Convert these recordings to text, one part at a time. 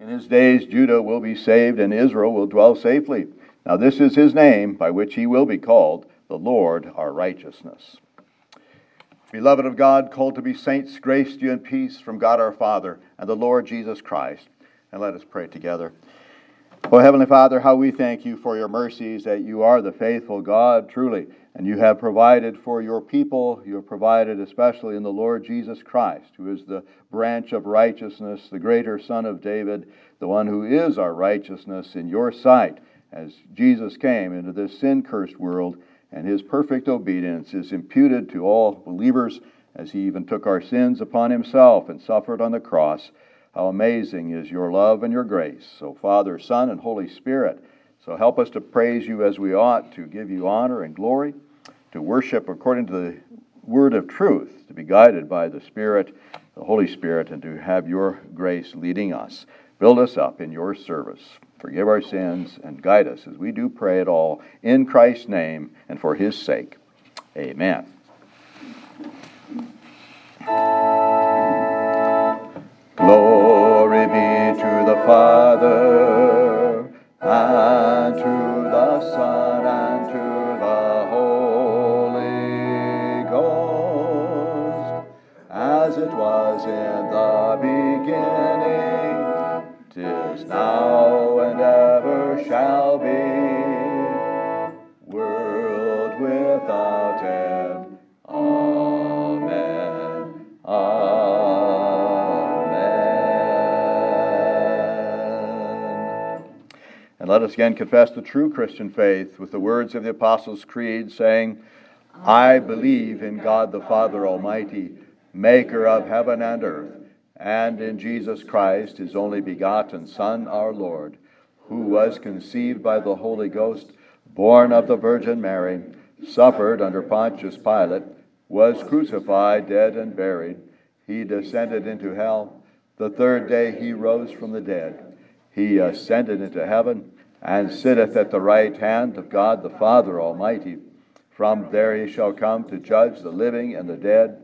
In his days, Judah will be saved and Israel will dwell safely. Now, this is his name by which he will be called, the Lord our righteousness. Beloved of God, called to be saints, grace to you and peace from God our Father and the Lord Jesus Christ. And let us pray together. Oh, Heavenly Father, how we thank you for your mercies, that you are the faithful God, truly, and you have provided for your people. You have provided especially in the Lord Jesus Christ, who is the branch of righteousness, the greater Son of David, the one who is our righteousness in your sight, as Jesus came into this sin cursed world, and his perfect obedience is imputed to all believers, as he even took our sins upon himself and suffered on the cross. How amazing is your love and your grace. So, Father, Son, and Holy Spirit, so help us to praise you as we ought, to give you honor and glory, to worship according to the word of truth, to be guided by the Spirit, the Holy Spirit, and to have your grace leading us. Build us up in your service. Forgive our sins and guide us as we do pray it all in Christ's name and for his sake. Amen. And let us again confess the true Christian faith with the words of the Apostles' Creed, saying, I believe in God the Father Almighty, maker of heaven and earth, and in Jesus Christ, his only begotten Son, our Lord, who was conceived by the Holy Ghost, born of the Virgin Mary, suffered under Pontius Pilate, was crucified, dead, and buried. He descended into hell. The third day he rose from the dead. He ascended into heaven and sitteth at the right hand of God the Father Almighty. From there he shall come to judge the living and the dead.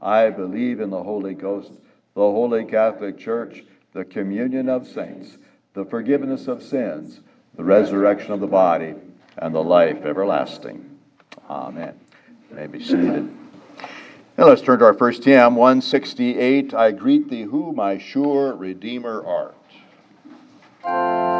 I believe in the Holy Ghost, the Holy Catholic Church, the communion of saints, the forgiveness of sins, the resurrection of the body, and the life everlasting. Amen. You may be seated. Now let's turn to our first hymn, 168. I greet thee, who my sure Redeemer art. My only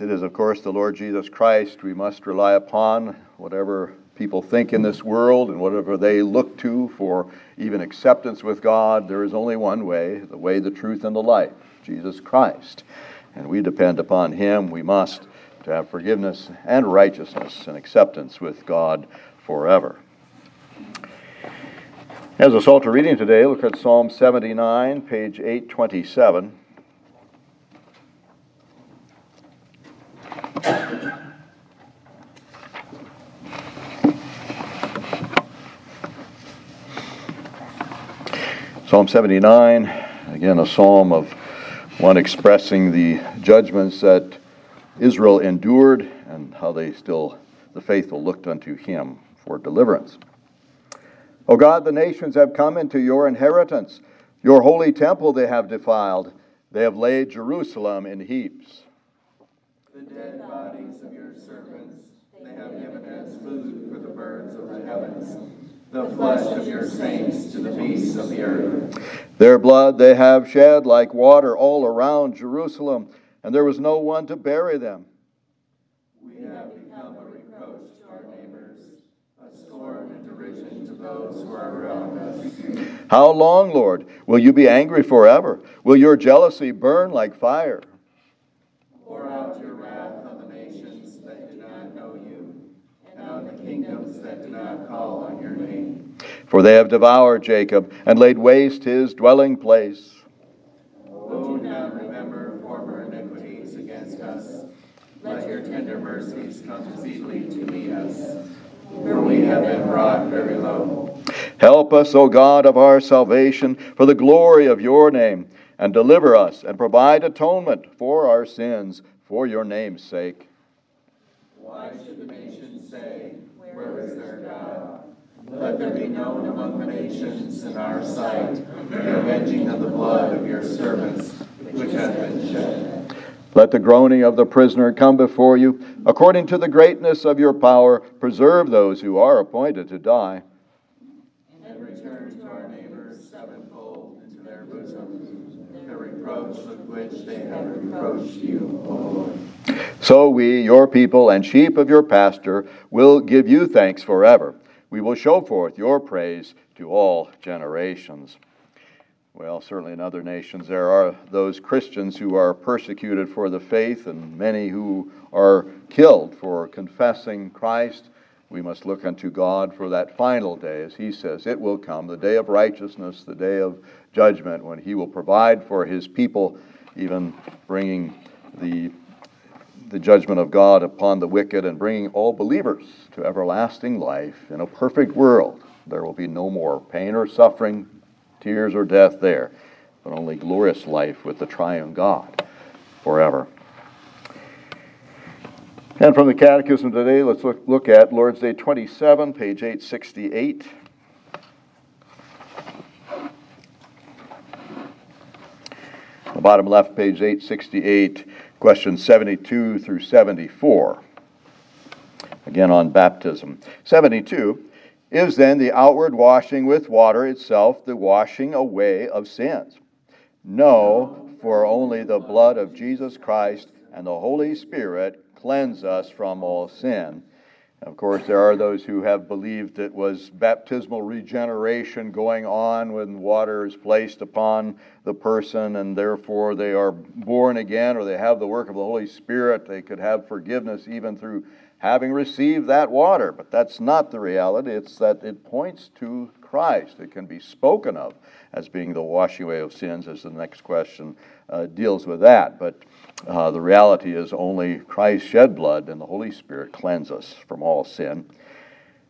It is, of course, the Lord Jesus Christ we must rely upon, whatever people think in this world and whatever they look to for even acceptance with God. There is only one way the way, the truth, and the life Jesus Christ. And we depend upon Him. We must to have forgiveness and righteousness and acceptance with God forever. As a Psalter reading today, look at Psalm 79, page 827. Psalm 79, again, a psalm of one expressing the judgments that Israel endured and how they still, the faithful, looked unto him for deliverance. O God, the nations have come into your inheritance. Your holy temple they have defiled. They have laid Jerusalem in heaps. The dead bodies of your servants they have given as food for the birds of the heavens, the flesh of your saints to the beasts of the earth. Their blood they have shed like water all around Jerusalem, and there was no one to bury them. We have become a reproach to our neighbors, a scorn and derision to those who are around us. How long, Lord, will you be angry forever? Will your jealousy burn like fire? Pour out your wrath on the nations that do not know you, and on the kingdoms that do not call on your name. For they have devoured Jacob and laid waste his dwelling place. O do not remember former iniquities against us. Let your tender mercies come speedily to meet us, for we have been brought very low. Help us, O God of our salvation, for the glory of your name, and deliver us and provide atonement for our sins for your name's sake. Why should the nations say, Where is their God? Let there be known among the nations in our sight the avenging of the blood of your servants, which hath been shed. Let the groaning of the prisoner come before you. According to the greatness of your power, preserve those who are appointed to die. And return to our neighbors sevenfold into their bosoms the reproach with which they have reproached you, O Lord. So we, your people and sheep of your pasture, will give you thanks forever. We will show forth your praise to all generations. Well, certainly in other nations, there are those Christians who are persecuted for the faith and many who are killed for confessing Christ. We must look unto God for that final day, as He says, it will come, the day of righteousness, the day of judgment, when He will provide for His people, even bringing the the judgment of God upon the wicked and bringing all believers to everlasting life in a perfect world. There will be no more pain or suffering, tears or death there, but only glorious life with the triune God forever. And from the Catechism today, let's look, look at Lord's Day 27, page 868. The bottom left, page 868, questions 72 through 74. Again on baptism. 72. Is then the outward washing with water itself the washing away of sins? No, for only the blood of Jesus Christ and the Holy Spirit cleanse us from all sin. Of course, there are those who have believed it was baptismal regeneration going on when water is placed upon the person, and therefore they are born again or they have the work of the Holy Spirit. They could have forgiveness even through having received that water. But that's not the reality. It's that it points to Christ. It can be spoken of as being the washing away of sins, as the next question uh, deals with that. But uh, the reality is only Christ shed blood and the Holy Spirit cleanse us from all sin.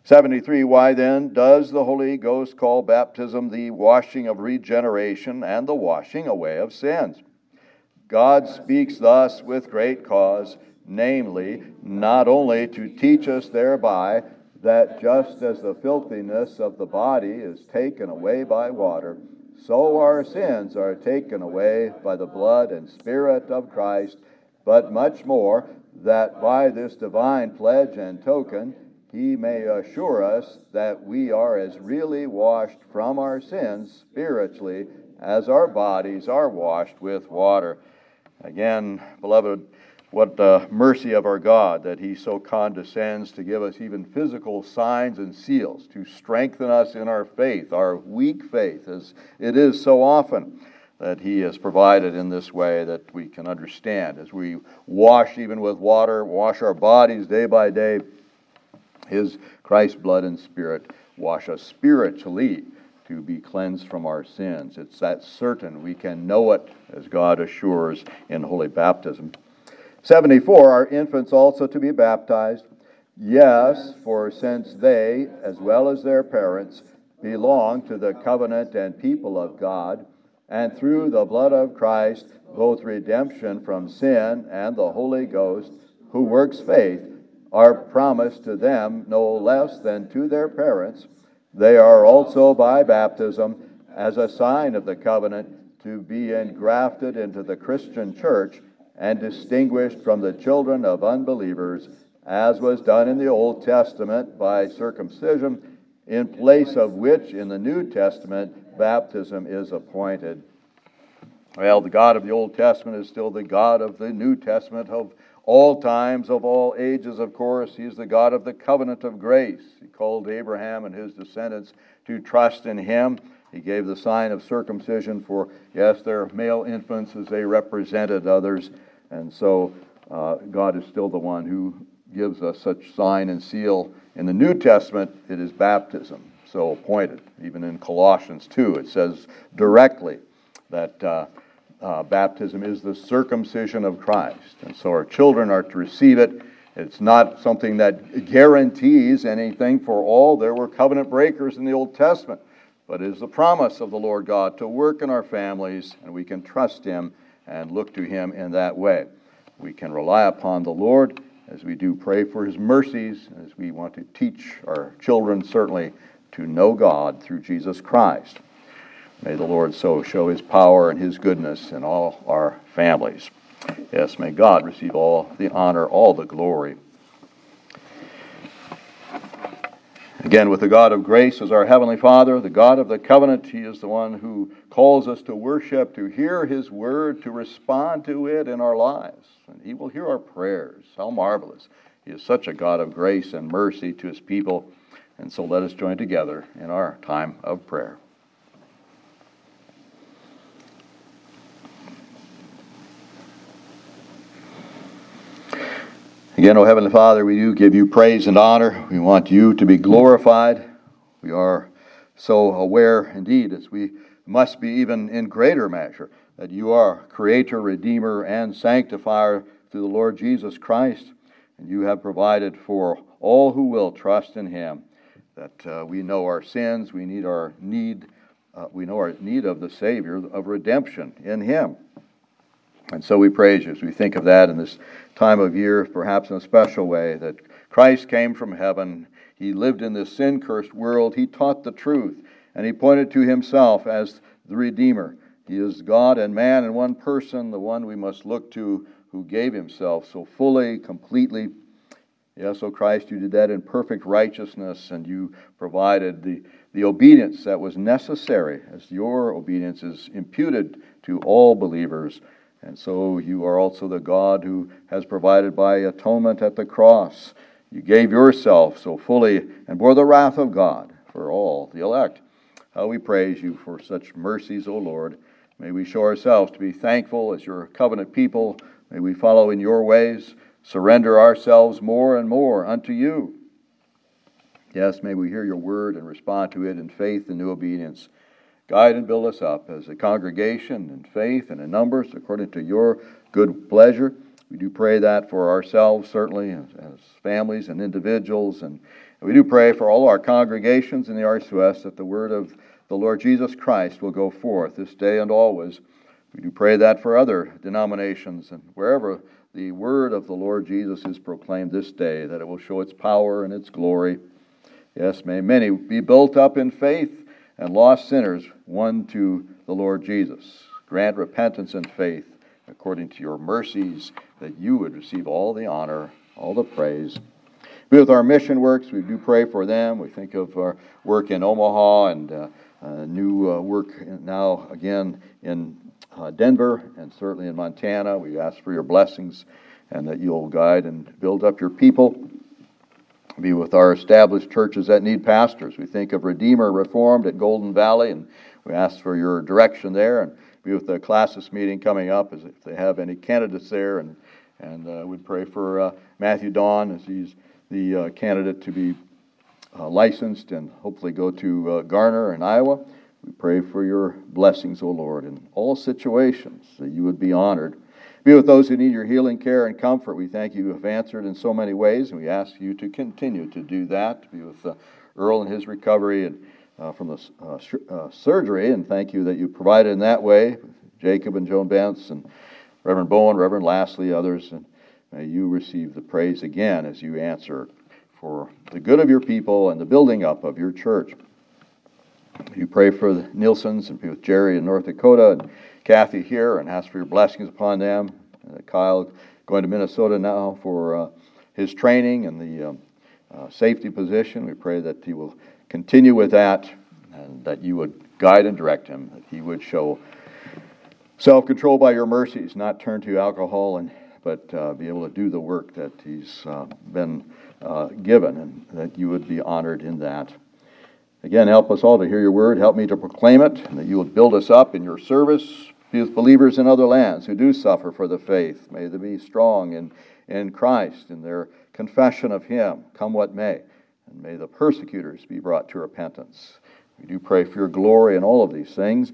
73. Why then does the Holy Ghost call baptism the washing of regeneration and the washing away of sins? God speaks thus with great cause, namely, not only to teach us thereby that just as the filthiness of the body is taken away by water, so our sins are taken away by the blood and Spirit of Christ, but much more, that by this divine pledge and token he may assure us that we are as really washed from our sins spiritually as our bodies are washed with water. Again, beloved, what the mercy of our God that He so condescends to give us even physical signs and seals to strengthen us in our faith, our weak faith, as it is so often that He has provided in this way that we can understand. As we wash even with water, wash our bodies day by day, His Christ's blood and Spirit wash us spiritually to be cleansed from our sins. It's that certain. We can know it as God assures in holy baptism. 74 are infants also to be baptized. Yes, for since they, as well as their parents, belong to the covenant and people of God, and through the blood of Christ, both redemption from sin and the Holy Ghost, who works faith, are promised to them no less than to their parents. They are also by baptism, as a sign of the covenant, to be engrafted into the Christian church and distinguished from the children of unbelievers, as was done in the Old Testament by circumcision, in place of which in the New Testament baptism is appointed. Well, the God of the Old Testament is still the God of the New Testament of all times, of all ages, of course. He's the God of the covenant of grace. He called Abraham and his descendants to trust in him. He gave the sign of circumcision for, yes, their male infants as they represented others. And so uh, God is still the one who gives us such sign and seal. In the New Testament, it is baptism, so appointed. Even in Colossians 2, it says directly that uh, uh, baptism is the circumcision of Christ. And so our children are to receive it. It's not something that guarantees anything for all. There were covenant breakers in the Old Testament, but it is the promise of the Lord God to work in our families, and we can trust Him and look to Him in that way. We can rely upon the Lord as we do pray for His mercies, as we want to teach our children, certainly, to know God through Jesus Christ. May the Lord so show his power and his goodness in all our families. Yes, may God receive all the honor, all the glory. Again, with the God of grace as our Heavenly Father, the God of the covenant, He is the one who calls us to worship, to hear His word, to respond to it in our lives. And He will hear our prayers. How marvelous. He is such a God of grace and mercy to His people. And so let us join together in our time of prayer. Again, O Heavenly Father, we do give you praise and honor. We want you to be glorified. We are so aware, indeed, as we must be even in greater measure, that you are Creator, Redeemer, and Sanctifier through the Lord Jesus Christ. And you have provided for all who will trust in Him that uh, we know our sins, we need our need, uh, we know our need of the Savior of redemption in Him. And so we praise you as we think of that in this time of year, perhaps in a special way, that Christ came from heaven. He lived in this sin cursed world. He taught the truth, and he pointed to himself as the Redeemer. He is God and man in one person, the one we must look to who gave himself so fully, completely. Yes, O Christ, you did that in perfect righteousness, and you provided the, the obedience that was necessary, as your obedience is imputed to all believers. And so you are also the God who has provided by atonement at the cross. You gave yourself so fully and bore the wrath of God for all the elect. How we praise you for such mercies, O Lord. May we show ourselves to be thankful as your covenant people. May we follow in your ways, surrender ourselves more and more unto you. Yes, may we hear your word and respond to it in faith and new obedience. Guide and build us up as a congregation in faith and in numbers according to your good pleasure. We do pray that for ourselves, certainly, as, as families and individuals. And we do pray for all our congregations in the RCUS that the word of the Lord Jesus Christ will go forth this day and always. We do pray that for other denominations and wherever the word of the Lord Jesus is proclaimed this day, that it will show its power and its glory. Yes, may many be built up in faith and lost sinners won to the Lord Jesus. Grant repentance and faith according to your mercies, that you would receive all the honor, all the praise. Be with our mission works. We do pray for them. We think of our work in Omaha and uh, uh, new uh, work now again in uh, Denver and certainly in Montana. We ask for your blessings and that you'll guide and build up your people. Be with our established churches that need pastors. We think of Redeemer Reformed at Golden Valley, and we ask for your direction there. And be with the classis meeting coming up, as if they have any candidates there, and and uh, we pray for uh, Matthew Dawn as he's the uh, candidate to be uh, licensed and hopefully go to uh, Garner in Iowa. We pray for your blessings, O Lord, in all situations, that you would be honored. Be with those who need your healing care and comfort. We thank you You have answered in so many ways, and we ask you to continue to do that. Be with uh, Earl and his recovery and uh, from the uh, sh- uh, surgery, and thank you that you provided in that way. Jacob and Joan Bentz and Reverend Bowen, Reverend Lastly, others, and may you receive the praise again as you answer for the good of your people and the building up of your church. You pray for the Nielsen's and be with Jerry in North Dakota and Kathy here and ask for your blessings upon them. Uh, Kyle going to Minnesota now for uh, his training and the um, uh, safety position. We pray that he will continue with that and that you would guide and direct him, that he would show self control by your mercies, not turn to alcohol, and but uh, be able to do the work that he's uh, been uh, given, and that you would be honored in that. Again, help us all to hear your word. Help me to proclaim it, and that you would build us up in your service. Believers in other lands who do suffer for the faith. May they be strong in, in Christ in their confession of Him, come what may. And may the persecutors be brought to repentance. We do pray for your glory in all of these things.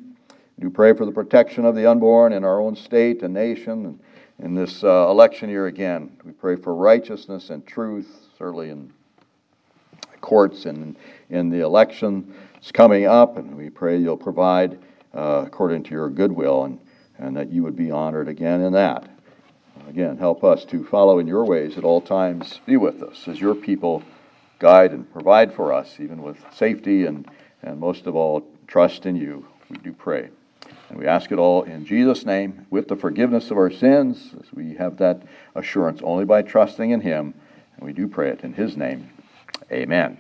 We do pray for the protection of the unborn in our own state and nation. And in this uh, election year again, we pray for righteousness and truth, certainly in courts and in the election is coming up, and we pray you'll provide uh, according to your goodwill and, and that you would be honored again in that. Again, help us to follow in your ways at all times. Be with us as your people guide and provide for us, even with safety and, and most of all, trust in you. We do pray. And we ask it all in Jesus' name with the forgiveness of our sins, as we have that assurance only by trusting in Him. And we do pray it in His name. Amen.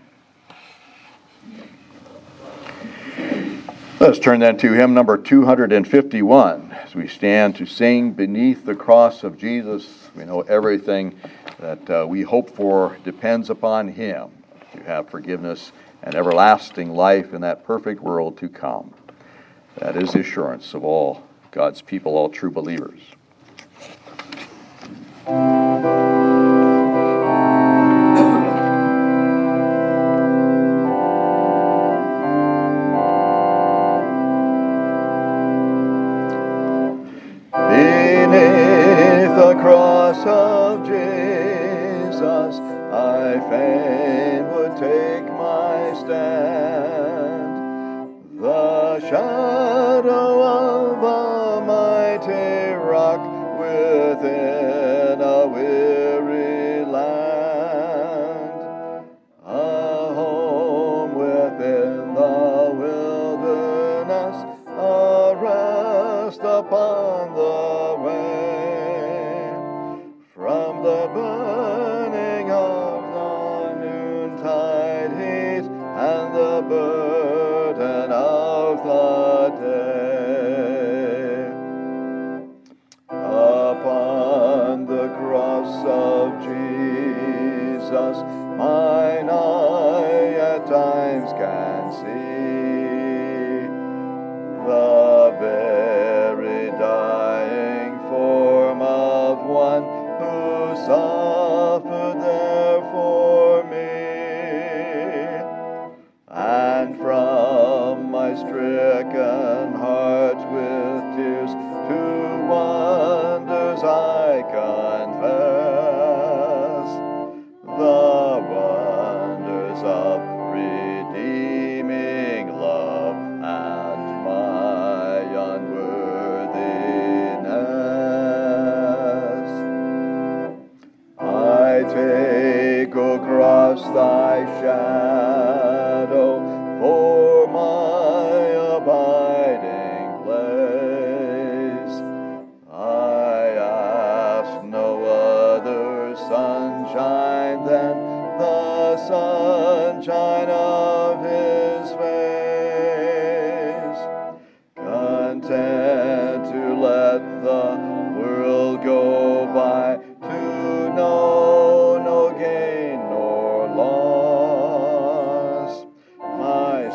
Let's turn then to hymn number 251 as we stand to sing Beneath the Cross of Jesus. We know everything that uh, we hope for depends upon Him to have forgiveness and everlasting life in that perfect world to come. That is the assurance of all God's people, all true believers.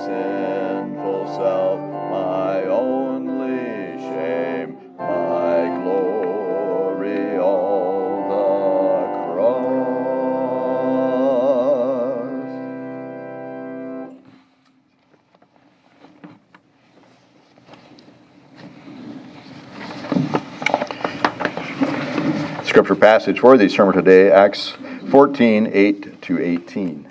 sinful self, my only shame, my glory, all the cross. Scripture passage for the sermon today, Acts 14 8 to 18.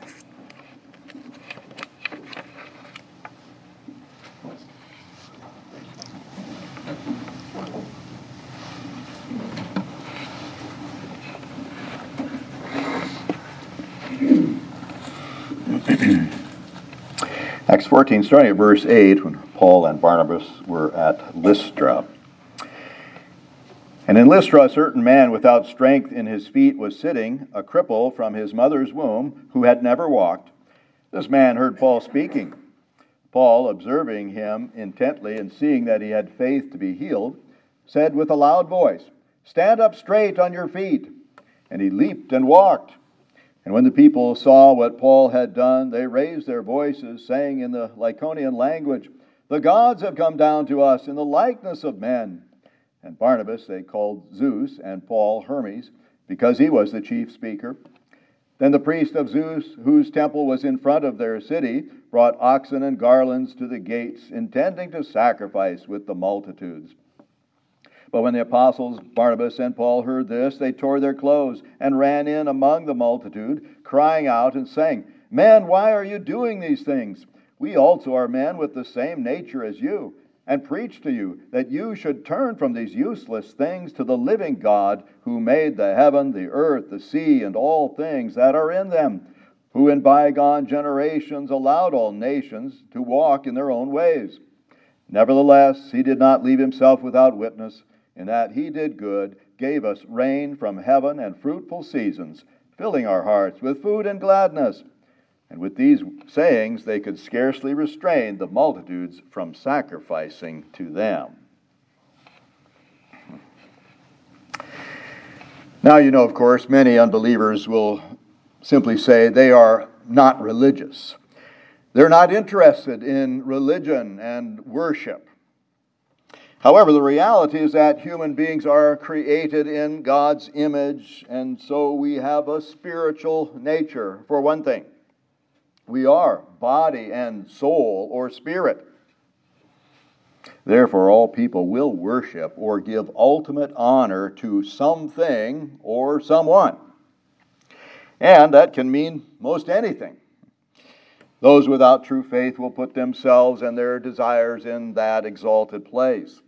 Acts 14, starting at verse 8, when Paul and Barnabas were at Lystra. And in Lystra, a certain man without strength in his feet was sitting, a cripple from his mother's womb, who had never walked. This man heard Paul speaking. Paul, observing him intently and seeing that he had faith to be healed, said with a loud voice, Stand up straight on your feet. And he leaped and walked. And when the people saw what Paul had done, they raised their voices, saying in the Lycaonian language, The gods have come down to us in the likeness of men. And Barnabas they called Zeus, and Paul Hermes, because he was the chief speaker. Then the priest of Zeus, whose temple was in front of their city, brought oxen and garlands to the gates, intending to sacrifice with the multitudes. But when the apostles Barnabas and Paul heard this, they tore their clothes and ran in among the multitude, crying out and saying, Men, why are you doing these things? We also are men with the same nature as you, and preach to you that you should turn from these useless things to the living God, who made the heaven, the earth, the sea, and all things that are in them, who in bygone generations allowed all nations to walk in their own ways. Nevertheless, he did not leave himself without witness in that he did good, gave us rain from heaven and fruitful seasons, filling our hearts with food and gladness. And with these sayings, they could scarcely restrain the multitudes from sacrificing to them. Now, you know, of course, many unbelievers will simply say they are not religious. They're not interested in religion and worship. However, the reality is that human beings are created in God's image, and so we have a spiritual nature, for one thing. We are body and soul or spirit. Therefore, all people will worship or give ultimate honor to something or someone. And that can mean most anything. Those without true faith will put themselves and their desires in that exalted place.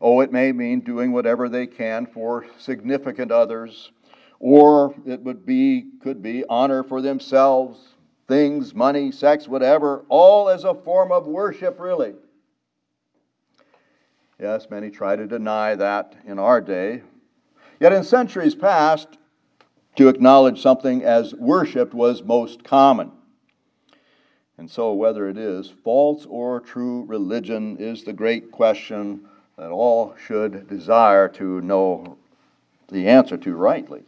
Oh, it may mean doing whatever they can for significant others, or it would be, could be honor for themselves, things, money, sex, whatever, all as a form of worship, really. Yes, many try to deny that in our day. Yet in centuries past, to acknowledge something as worshiped was most common. And so, whether it is false or true religion is the great question that all should desire to know the answer to rightly.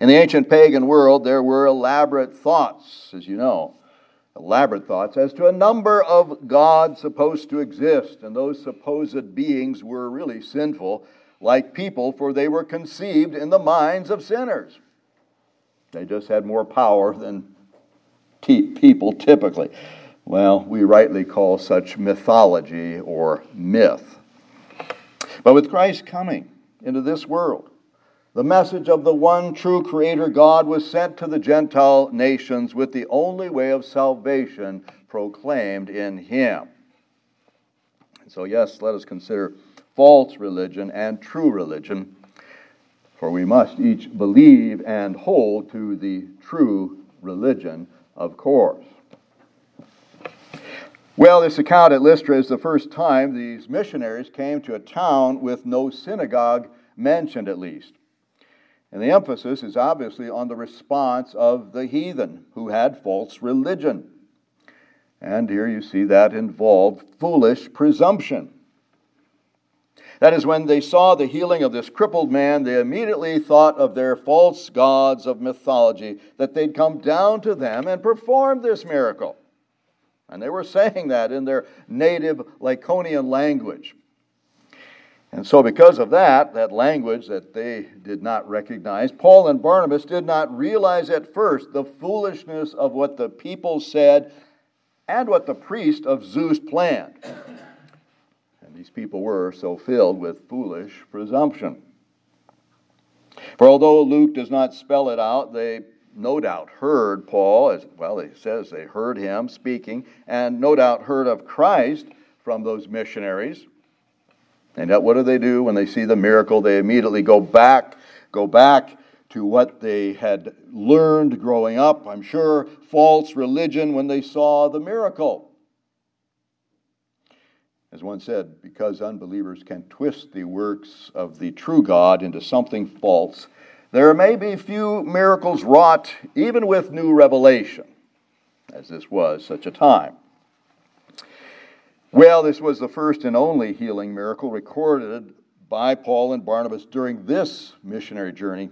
In the ancient pagan world, there were elaborate thoughts, as you know, elaborate thoughts as to a number of gods supposed to exist, and those supposed beings were really sinful, like people, for they were conceived in the minds of sinners. They just had more power than people typically. Well, we rightly call such mythology or myth. But with Christ coming into this world, the message of the one true Creator God was sent to the Gentile nations with the only way of salvation proclaimed in Him. So, yes, let us consider false religion and true religion, for we must each believe and hold to the true religion, of course. Well, this account at Lystra is the first time these missionaries came to a town with no synagogue mentioned, at least. And the emphasis is obviously on the response of the heathen who had false religion. And here you see that involved foolish presumption. That is, when they saw the healing of this crippled man, they immediately thought of their false gods of mythology, that they'd come down to them and perform this miracle. And they were saying that in their native Lycaonian language. And so, because of that, that language that they did not recognize, Paul and Barnabas did not realize at first the foolishness of what the people said and what the priest of Zeus planned. And these people were so filled with foolish presumption. For although Luke does not spell it out, they no doubt heard Paul, as well, he says they heard him speaking, and no doubt heard of Christ from those missionaries. And yet, what do they do when they see the miracle? They immediately go back, go back to what they had learned growing up, I'm sure, false religion when they saw the miracle. As one said, because unbelievers can twist the works of the true God into something false, there may be few miracles wrought even with new revelation, as this was such a time. Well, this was the first and only healing miracle recorded by Paul and Barnabas during this missionary journey.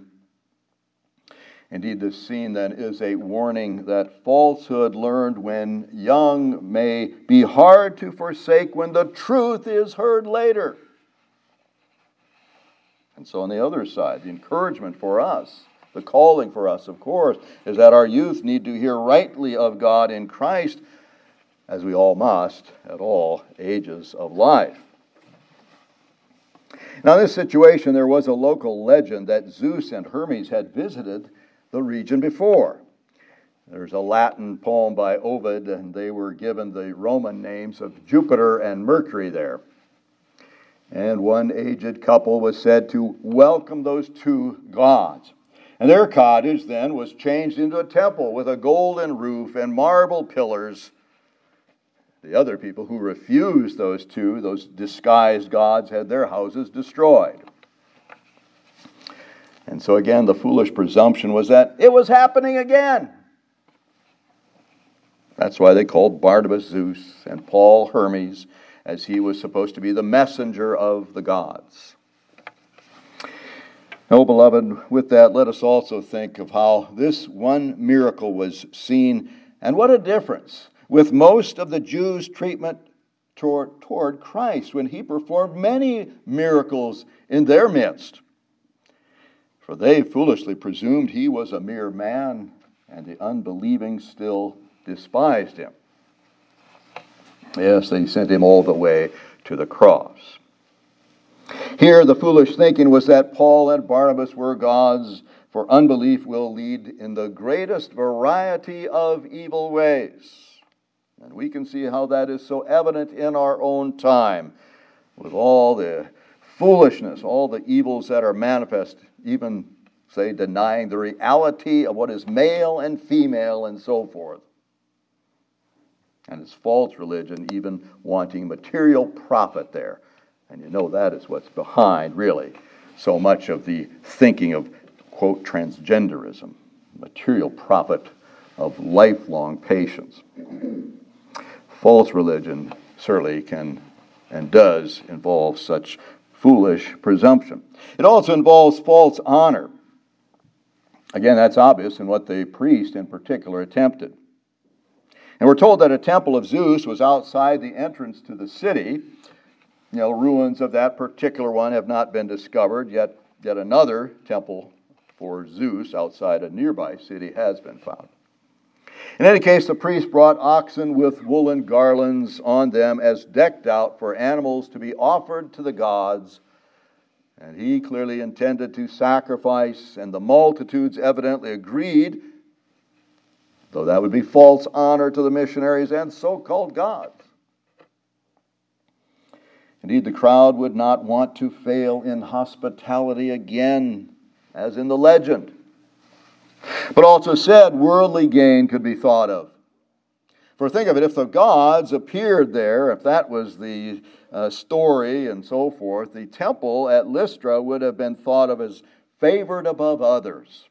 Indeed, this scene then is a warning that falsehood learned when young may be hard to forsake when the truth is heard later. And so, on the other side, the encouragement for us, the calling for us, of course, is that our youth need to hear rightly of God in Christ, as we all must at all ages of life. Now, in this situation, there was a local legend that Zeus and Hermes had visited the region before. There's a Latin poem by Ovid, and they were given the Roman names of Jupiter and Mercury there. And one aged couple was said to welcome those two gods. And their cottage then was changed into a temple with a golden roof and marble pillars. The other people who refused those two, those disguised gods, had their houses destroyed. And so again, the foolish presumption was that it was happening again. That's why they called Barnabas Zeus and Paul Hermes as he was supposed to be the messenger of the gods. No, beloved, with that, let us also think of how this one miracle was seen, and what a difference with most of the Jews' treatment toward, toward Christ when he performed many miracles in their midst. For they foolishly presumed he was a mere man, and the unbelieving still despised him. Yes, they sent him all the way to the cross. Here, the foolish thinking was that Paul and Barnabas were gods, for unbelief will lead in the greatest variety of evil ways. And we can see how that is so evident in our own time with all the foolishness, all the evils that are manifest, even, say, denying the reality of what is male and female and so forth and his false religion, even wanting material profit there. And you know that is what's behind, really, so much of the thinking of, quote, transgenderism, material profit of lifelong patience. False religion certainly can and does involve such foolish presumption. It also involves false honor. Again, that's obvious in what the priest in particular attempted. And we're told that a temple of Zeus was outside the entrance to the city. You know, ruins of that particular one have not been discovered, yet, yet another temple for Zeus outside a nearby city has been found. In any case, the priest brought oxen with woolen garlands on them as decked out for animals to be offered to the gods. And he clearly intended to sacrifice, and the multitudes evidently agreed though that would be false honor to the missionaries and so called gods. Indeed, the crowd would not want to fail in hospitality again, as in the legend. But also said worldly gain could be thought of. For think of it, if the gods appeared there, if that was the uh, story and so forth, the temple at Lystra would have been thought of as favored above others.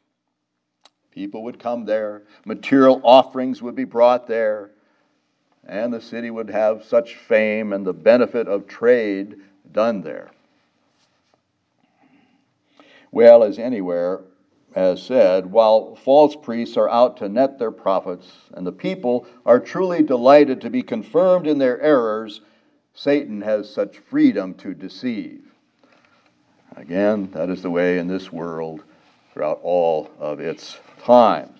People would come there, material offerings would be brought there, and the city would have such fame and the benefit of trade done there. Well, as anywhere, as said, while false priests are out to net their profits and the people are truly delighted to be confirmed in their errors, Satan has such freedom to deceive. Again, that is the way in this world throughout all of its times.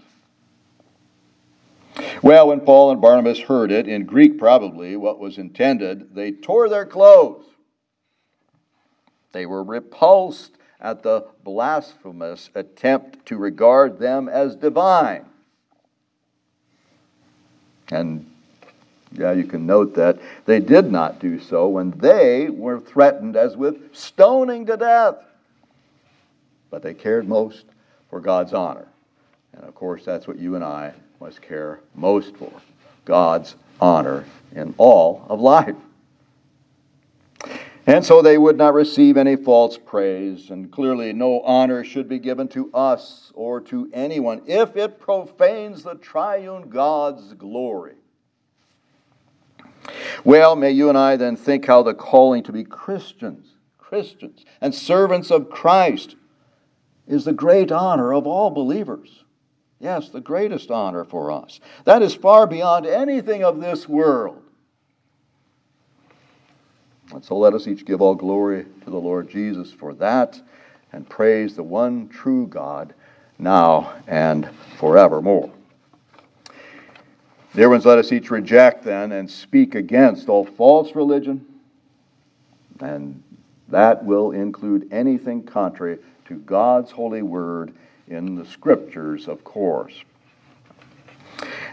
Well, when Paul and Barnabas heard it, in Greek probably, what was intended, they tore their clothes. They were repulsed at the blasphemous attempt to regard them as divine. And yeah, you can note that they did not do so when they were threatened as with stoning to death. But they cared most for God's honor. And of course, that's what you and I must care most for God's honor in all of life. And so they would not receive any false praise, and clearly no honor should be given to us or to anyone if it profanes the triune God's glory. Well, may you and I then think how the calling to be Christians, Christians, and servants of Christ is the great honor of all believers. Yes, the greatest honor for us. That is far beyond anything of this world. And so let us each give all glory to the Lord Jesus for that and praise the one true God now and forevermore. Dear ones, let us each reject then and speak against all false religion, and that will include anything contrary to God's holy word in the scriptures, of course.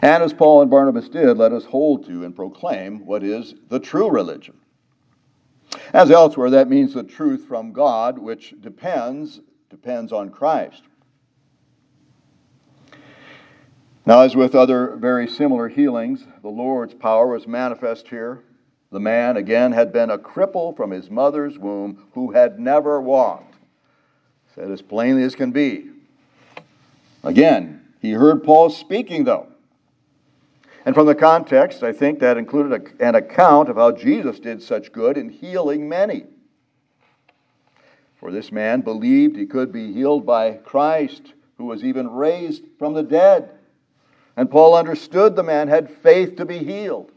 And as Paul and Barnabas did, let us hold to and proclaim what is the true religion. As elsewhere, that means the truth from God, which depends depends on Christ. Now, as with other very similar healings, the Lord's power was manifest here. The man, again, had been a cripple from his mother's womb who had never walked. Said as plainly as can be. Again, he heard Paul speaking, though. And from the context, I think that included an account of how Jesus did such good in healing many. For this man believed he could be healed by Christ, who was even raised from the dead. And Paul understood the man had faith to be healed.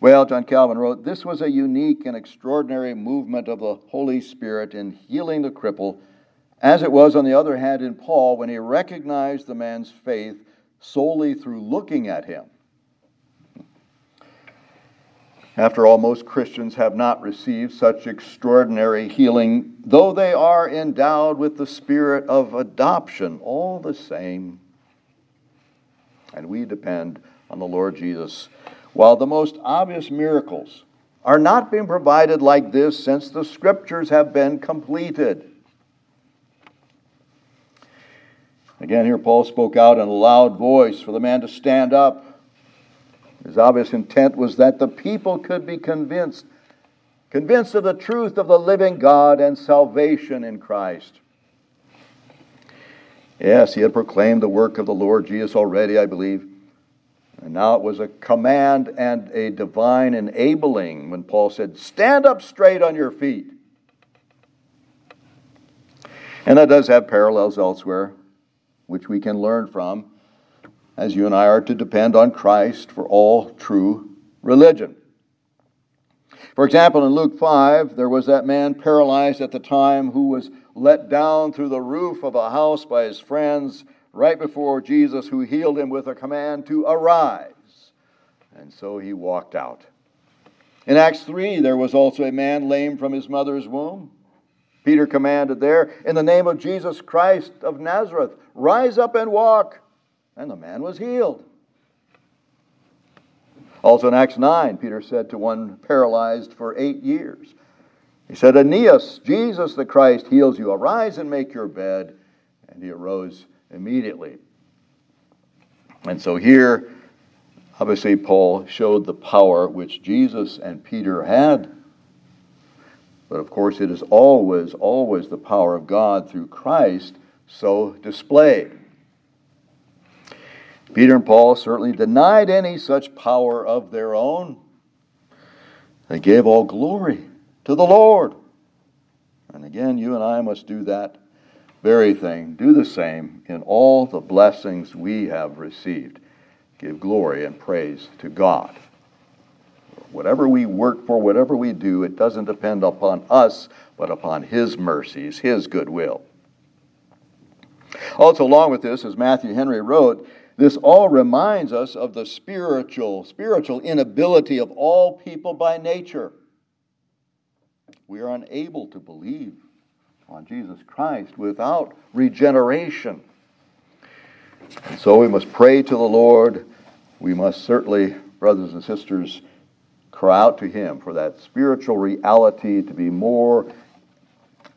Well, John Calvin wrote, This was a unique and extraordinary movement of the Holy Spirit in healing the cripple, as it was, on the other hand, in Paul when he recognized the man's faith solely through looking at him. After all, most Christians have not received such extraordinary healing, though they are endowed with the spirit of adoption, all the same. And we depend on the Lord Jesus. While the most obvious miracles are not being provided like this since the scriptures have been completed. Again, here Paul spoke out in a loud voice for the man to stand up. His obvious intent was that the people could be convinced, convinced of the truth of the living God and salvation in Christ. Yes, he had proclaimed the work of the Lord Jesus already, I believe. And now it was a command and a divine enabling when Paul said, Stand up straight on your feet. And that does have parallels elsewhere which we can learn from, as you and I are to depend on Christ for all true religion. For example, in Luke 5, there was that man paralyzed at the time who was let down through the roof of a house by his friends right before Jesus, who healed him with a command to arise. And so he walked out. In Acts 3, there was also a man lame from his mother's womb. Peter commanded there, In the name of Jesus Christ of Nazareth, rise up and walk. And the man was healed. Also in Acts 9, Peter said to one paralyzed for eight years, He said, Aeneas, Jesus the Christ heals you. Arise and make your bed. And he arose immediately. And so here, obviously, Paul showed the power which Jesus and Peter had but of course, it is always, always the power of God through Christ so displayed. Peter and Paul certainly denied any such power of their own. They gave all glory to the Lord. And again, you and I must do that very thing, do the same in all the blessings we have received. Give glory and praise to God. Whatever we work for, whatever we do, it doesn't depend upon us, but upon His mercies, His goodwill. Also, along with this, as Matthew Henry wrote, this all reminds us of the spiritual, spiritual inability of all people by nature. We are unable to believe on Jesus Christ without regeneration. And so we must pray to the Lord. We must certainly, brothers and sisters, cry out to Him for that spiritual reality to be more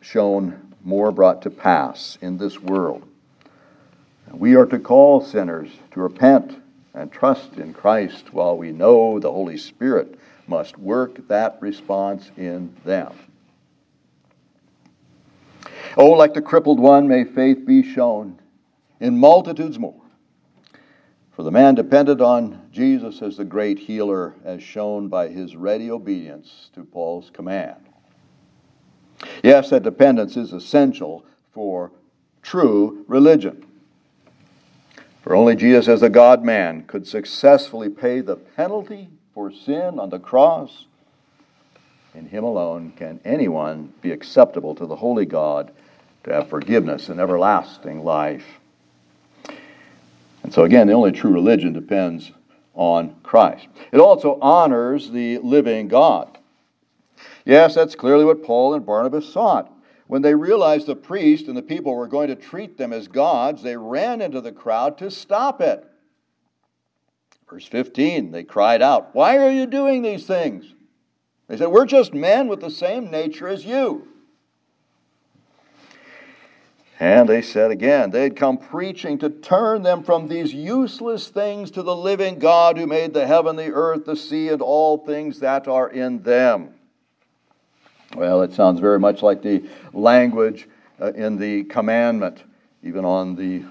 shown, more brought to pass in this world. We are to call sinners to repent and trust in Christ while we know the Holy Spirit must work that response in them. Oh, like the crippled one, may faith be shown in multitudes more. For the man depended on Jesus as the great healer, as shown by his ready obedience to Paul's command. Yes, that dependence is essential for true religion. For only Jesus, as the God man, could successfully pay the penalty for sin on the cross. In him alone can anyone be acceptable to the holy God to have forgiveness and everlasting life. And so, again, the only true religion depends on Christ. It also honors the living God. Yes, that's clearly what Paul and Barnabas sought. When they realized the priest and the people were going to treat them as gods, they ran into the crowd to stop it. Verse 15, they cried out, Why are you doing these things? They said, We're just men with the same nature as you. And they said again, they had come preaching to turn them from these useless things to the living God who made the heaven, the earth, the sea, and all things that are in them. Well, it sounds very much like the language uh, in the commandment, even on the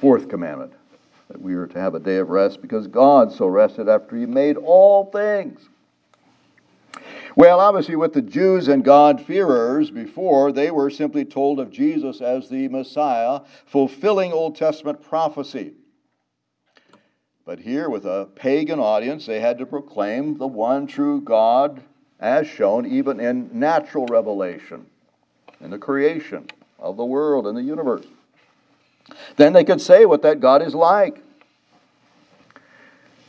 fourth commandment, that we are to have a day of rest because God so rested after He made all things. Well, obviously, with the Jews and God-fearers before, they were simply told of Jesus as the Messiah, fulfilling Old Testament prophecy. But here, with a pagan audience, they had to proclaim the one true God as shown even in natural revelation, in the creation of the world and the universe. Then they could say what that God is like.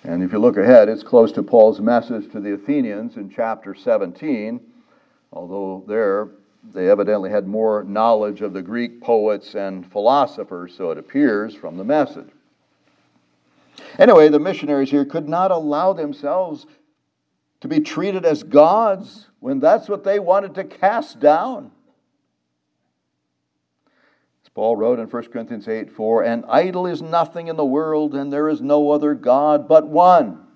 And if you look ahead, it's close to Paul's message to the Athenians in chapter 17, although there they evidently had more knowledge of the Greek poets and philosophers, so it appears from the message. Anyway, the missionaries here could not allow themselves to be treated as gods when that's what they wanted to cast down. Paul wrote in 1 Corinthians 8 4, An idol is nothing in the world, and there is no other God but one.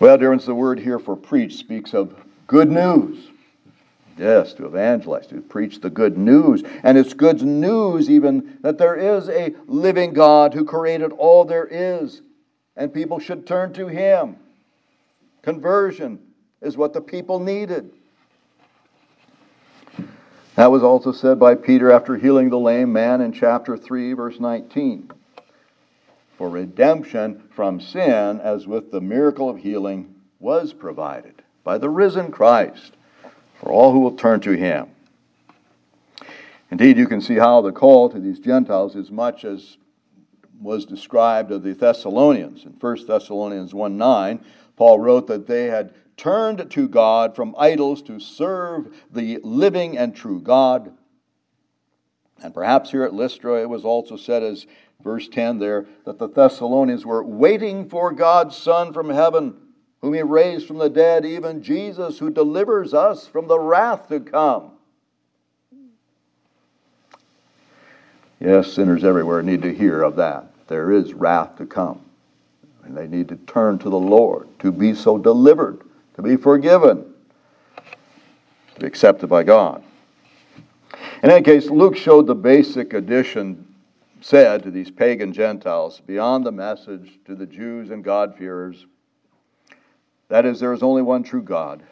Well, dear ones, the word here for preach speaks of good news. Yes, to evangelize, to preach the good news. And it's good news, even, that there is a living God who created all there is, and people should turn to Him. Conversion is what the people needed. That was also said by Peter after healing the lame man in chapter 3, verse 19. For redemption from sin, as with the miracle of healing, was provided by the risen Christ for all who will turn to him. Indeed, you can see how the call to these Gentiles is much as was described of the Thessalonians. In 1 Thessalonians 1 9, Paul wrote that they had turned to God from idols to serve the living and true God. And perhaps here at Lystra it was also said, as verse 10 there, that the Thessalonians were waiting for God's Son from heaven, whom he raised from the dead, even Jesus, who delivers us from the wrath to come. Yes, sinners everywhere need to hear of that. There is wrath to come. And they need to turn to the Lord to be so delivered to be forgiven, to be accepted by God. In any case, Luke showed the basic addition said to these pagan Gentiles beyond the message to the Jews and God-fearers. That is, there is only one true God.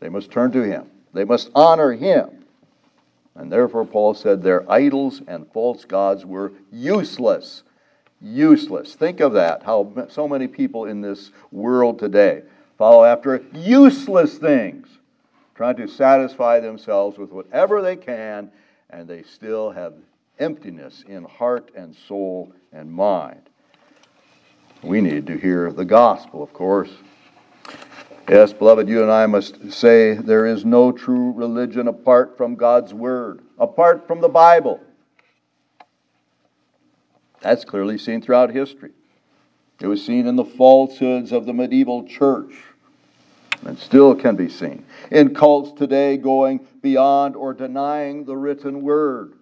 They must turn to Him, they must honor Him. And therefore, Paul said their idols and false gods were useless. Useless. Think of that, how so many people in this world today follow after useless things, trying to satisfy themselves with whatever they can, and they still have emptiness in heart and soul and mind. We need to hear the gospel, of course. Yes, beloved, you and I must say there is no true religion apart from God's Word, apart from the Bible. That's clearly seen throughout history. It was seen in the falsehoods of the medieval church and still can be seen in cults today going beyond or denying the written word.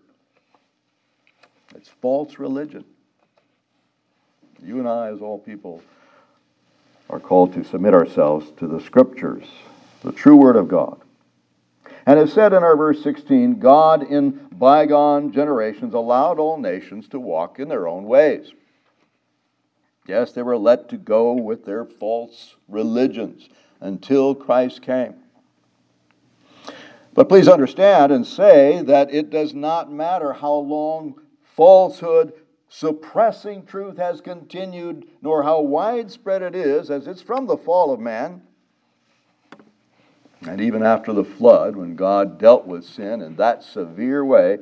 It's false religion. You and I, as all people, are called to submit ourselves to the Scriptures, the true Word of God. And as said in our verse 16, God in bygone generations allowed all nations to walk in their own ways. Yes, they were let to go with their false religions until Christ came. But please understand and say that it does not matter how long falsehood suppressing truth has continued, nor how widespread it is, as it's from the fall of man. And even after the flood, when God dealt with sin in that severe way,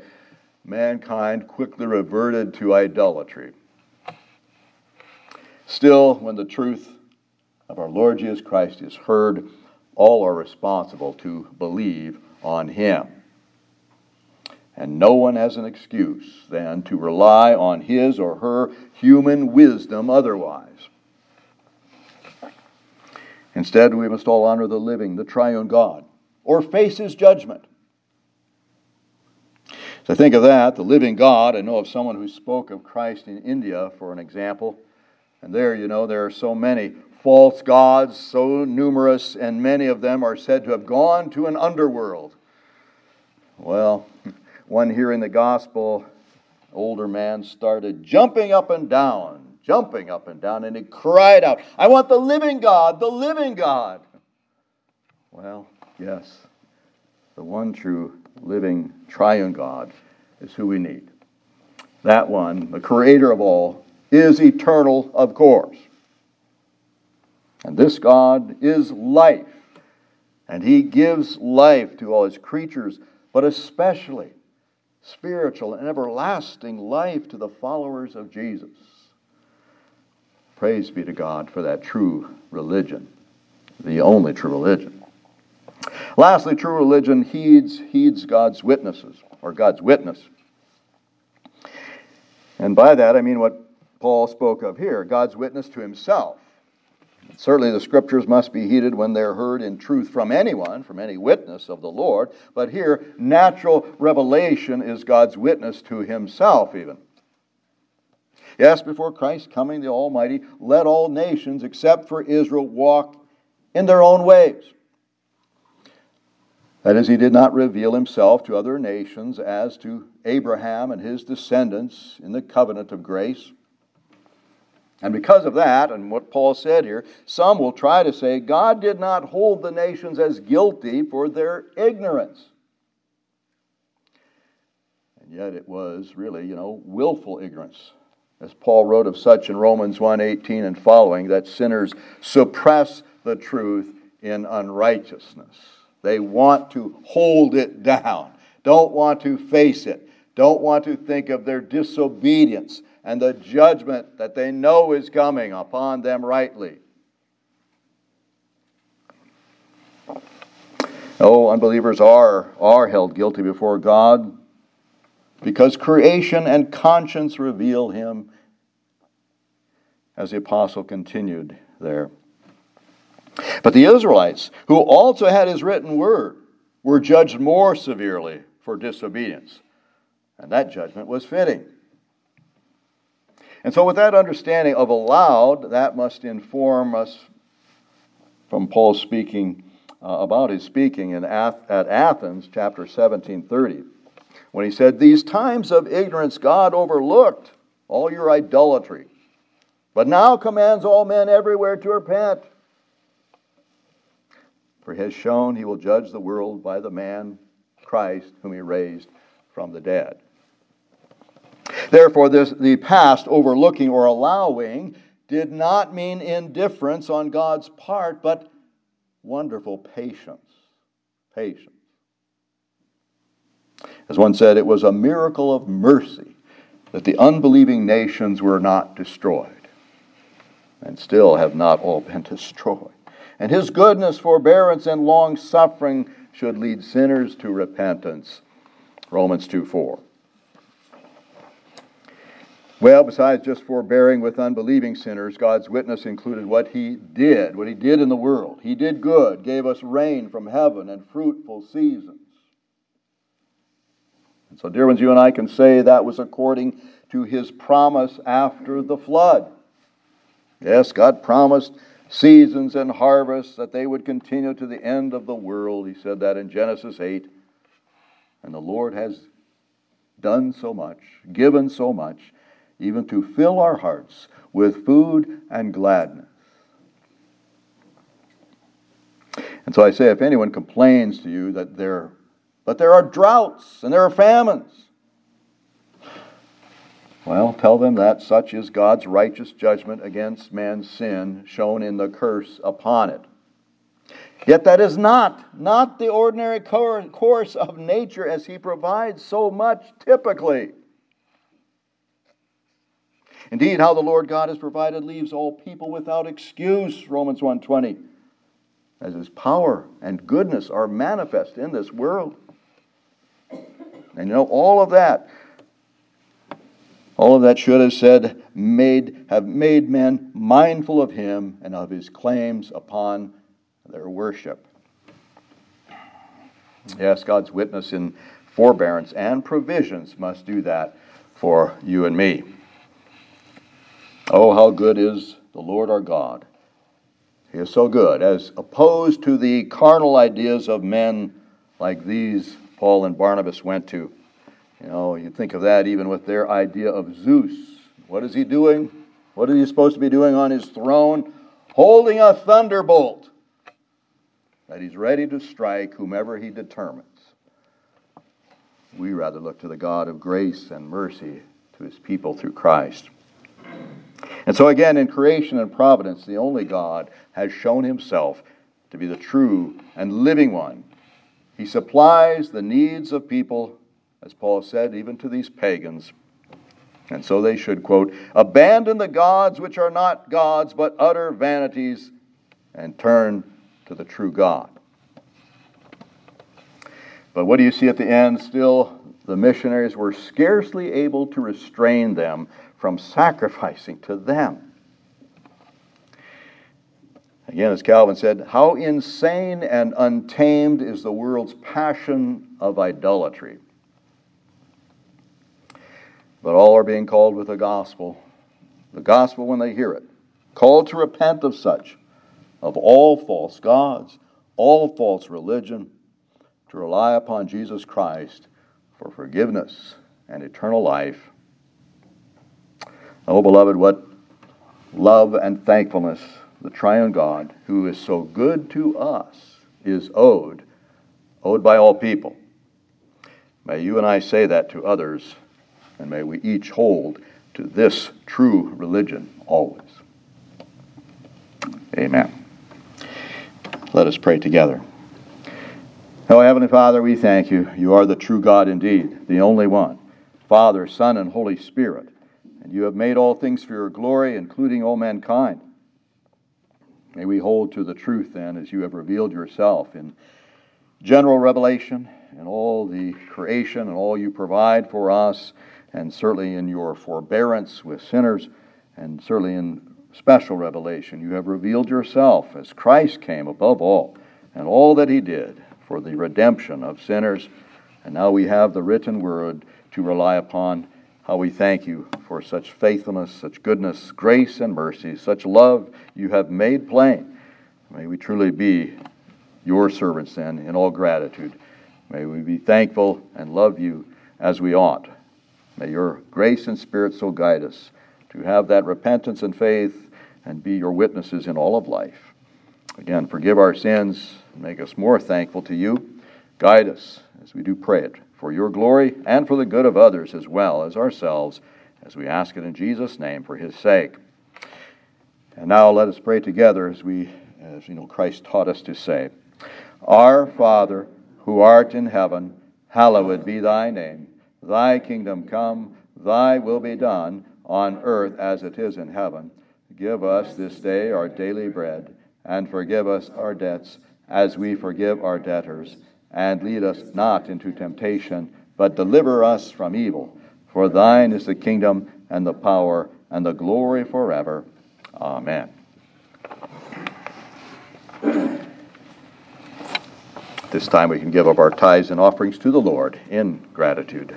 mankind quickly reverted to idolatry. Still, when the truth of our Lord Jesus Christ is heard, all are responsible to believe on him. And no one has an excuse then to rely on his or her human wisdom otherwise. Instead, we must all honor the living, the triune God, or face his judgment. So think of that, the living God. I know of someone who spoke of Christ in India, for an example. And there, you know, there are so many false gods, so numerous, and many of them are said to have gone to an underworld. Well, one hearing the gospel, older man started jumping up and down, jumping up and down, and he cried out, I want the living God, the living God. Well, yes, the one true living triune God is who we need. That one, the creator of all, is eternal, of course. And this God is life. And he gives life to all his creatures, but especially spiritual and everlasting life to the followers of Jesus. Praise be to God for that true religion, the only true religion. Lastly, true religion heeds, heeds God's witnesses, or God's witness. And by that I mean what Paul spoke of here God's witness to himself. Certainly, the scriptures must be heeded when they're heard in truth from anyone, from any witness of the Lord. But here, natural revelation is God's witness to himself, even. Yes, before Christ coming, the Almighty let all nations, except for Israel, walk in their own ways. That is, he did not reveal himself to other nations as to Abraham and his descendants in the covenant of grace. And because of that, and what Paul said here, some will try to say God did not hold the nations as guilty for their ignorance. And yet it was really, you know, willful ignorance. As Paul wrote of such in Romans 1:18 and following, that sinners suppress the truth in unrighteousness. They want to hold it down, don't want to face it, don't want to think of their disobedience and the judgment that they know is coming upon them rightly. Oh, unbelievers are, are held guilty before God because creation and conscience reveal him, as the apostle continued there. But the Israelites, who also had his written word, were judged more severely for disobedience. And that judgment was fitting. And so, with that understanding of allowed, that must inform us from Paul's speaking uh, about his speaking in Ath- at Athens, chapter 17, 30, when he said, These times of ignorance God overlooked all your idolatry, but now commands all men everywhere to repent. For he has shown he will judge the world by the man, Christ, whom he raised from the dead. Therefore, this, the past overlooking or allowing did not mean indifference on God's part, but wonderful patience. Patience. As one said, it was a miracle of mercy that the unbelieving nations were not destroyed, and still have not all been destroyed. and his goodness, forbearance, and long suffering should lead sinners to repentance. Romans 2 4. Well, besides just forbearing with unbelieving sinners, God's witness included what He did, what He did in the world. He did good, gave us rain from heaven and fruitful seasons. And so, dear ones, you and I can say that was according to His promise after the flood. Yes, God promised seasons and harvests that they would continue to the end of the world. He said that in Genesis 8. And the Lord has done so much, given so much even to fill our hearts with food and gladness. And so I say, if anyone complains to you that there, but there are droughts and there are famines, well, tell them that such is God's righteous judgment against man's sin shown in the curse upon it. Yet that is not, not the ordinary course of nature as he provides so much typically. Indeed, how the Lord God has provided leaves all people without excuse, Romans 1:20. As his power and goodness are manifest in this world. And you know, all of that, all of that should have said, made, have made men mindful of him and of his claims upon their worship. Yes, God's witness in forbearance and provisions must do that for you and me. Oh, how good is the Lord our God! He is so good, as opposed to the carnal ideas of men like these Paul and Barnabas went to. You know, you think of that even with their idea of Zeus. What is he doing? What is he supposed to be doing on his throne? Holding a thunderbolt that he's ready to strike whomever he determines. We rather look to the God of grace and mercy to his people through Christ. And so, again, in creation and providence, the only God has shown himself to be the true and living one. He supplies the needs of people, as Paul said, even to these pagans. And so they should, quote, abandon the gods which are not gods, but utter vanities, and turn to the true God. But what do you see at the end? Still, the missionaries were scarcely able to restrain them from sacrificing to them. Again, as Calvin said, how insane and untamed is the world's passion of idolatry. But all are being called with the gospel, the gospel when they hear it, called to repent of such, of all false gods, all false religion, to rely upon Jesus Christ for forgiveness and eternal life Oh, beloved, what love and thankfulness the triune God, who is so good to us, is owed, owed by all people. May you and I say that to others, and may we each hold to this true religion always. Amen. Let us pray together. Oh, Heavenly Father, we thank you. You are the true God indeed, the only one. Father, Son, and Holy Spirit and you have made all things for your glory, including all mankind. May we hold to the truth then as you have revealed yourself in general revelation and all the creation and all you provide for us, and certainly in your forbearance with sinners, and certainly in special revelation. You have revealed yourself as Christ came above all, and all that he did for the redemption of sinners. And now we have the written word to rely upon how we thank you for such faithfulness, such goodness, grace, and mercy, such love you have made plain. May we truly be your servants then in all gratitude. May we be thankful and love you as we ought. May your grace and spirit so guide us to have that repentance and faith and be your witnesses in all of life. Again, forgive our sins make us more thankful to you. Guide us as we do pray it for your glory and for the good of others as well as ourselves, as we ask it in Jesus' name for his sake. And now let us pray together as we, as you know, Christ taught us to say, Our Father, who art in heaven, hallowed be thy name. Thy kingdom come, thy will be done, on earth as it is in heaven. Give us this day our daily bread and forgive us our debts, as we forgive our debtors. And lead us not into temptation, but deliver us from evil. For thine is the kingdom, and the power, and the glory forever. Amen. This time we can give up our tithes and offerings to the Lord in gratitude.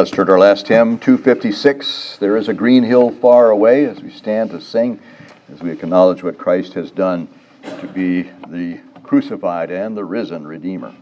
Let's turn to our last hymn, 256. There is a green hill far away as we stand to sing, as we acknowledge what Christ has done to be the crucified and the risen Redeemer.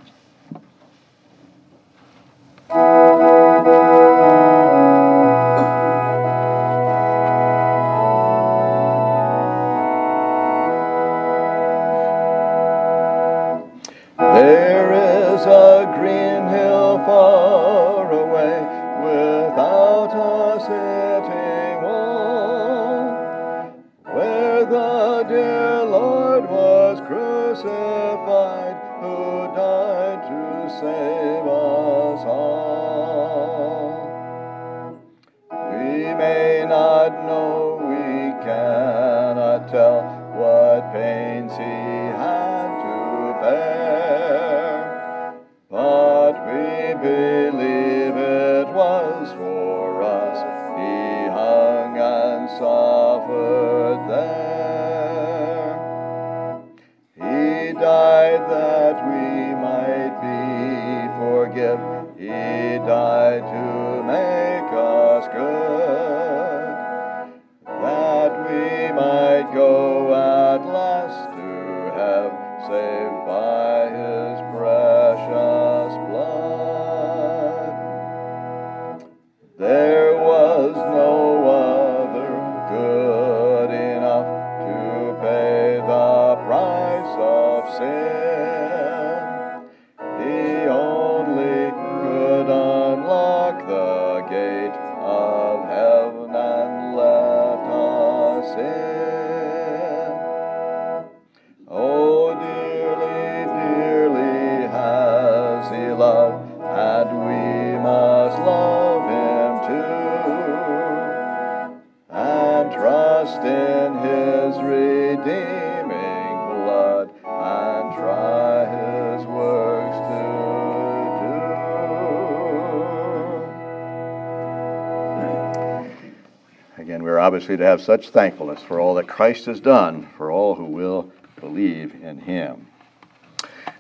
Obviously to have such thankfulness for all that Christ has done for all who will believe in him.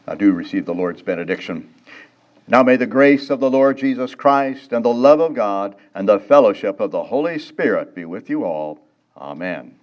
I do receive the Lord's benediction. Now may the grace of the Lord Jesus Christ and the love of God and the fellowship of the Holy Spirit be with you all. Amen.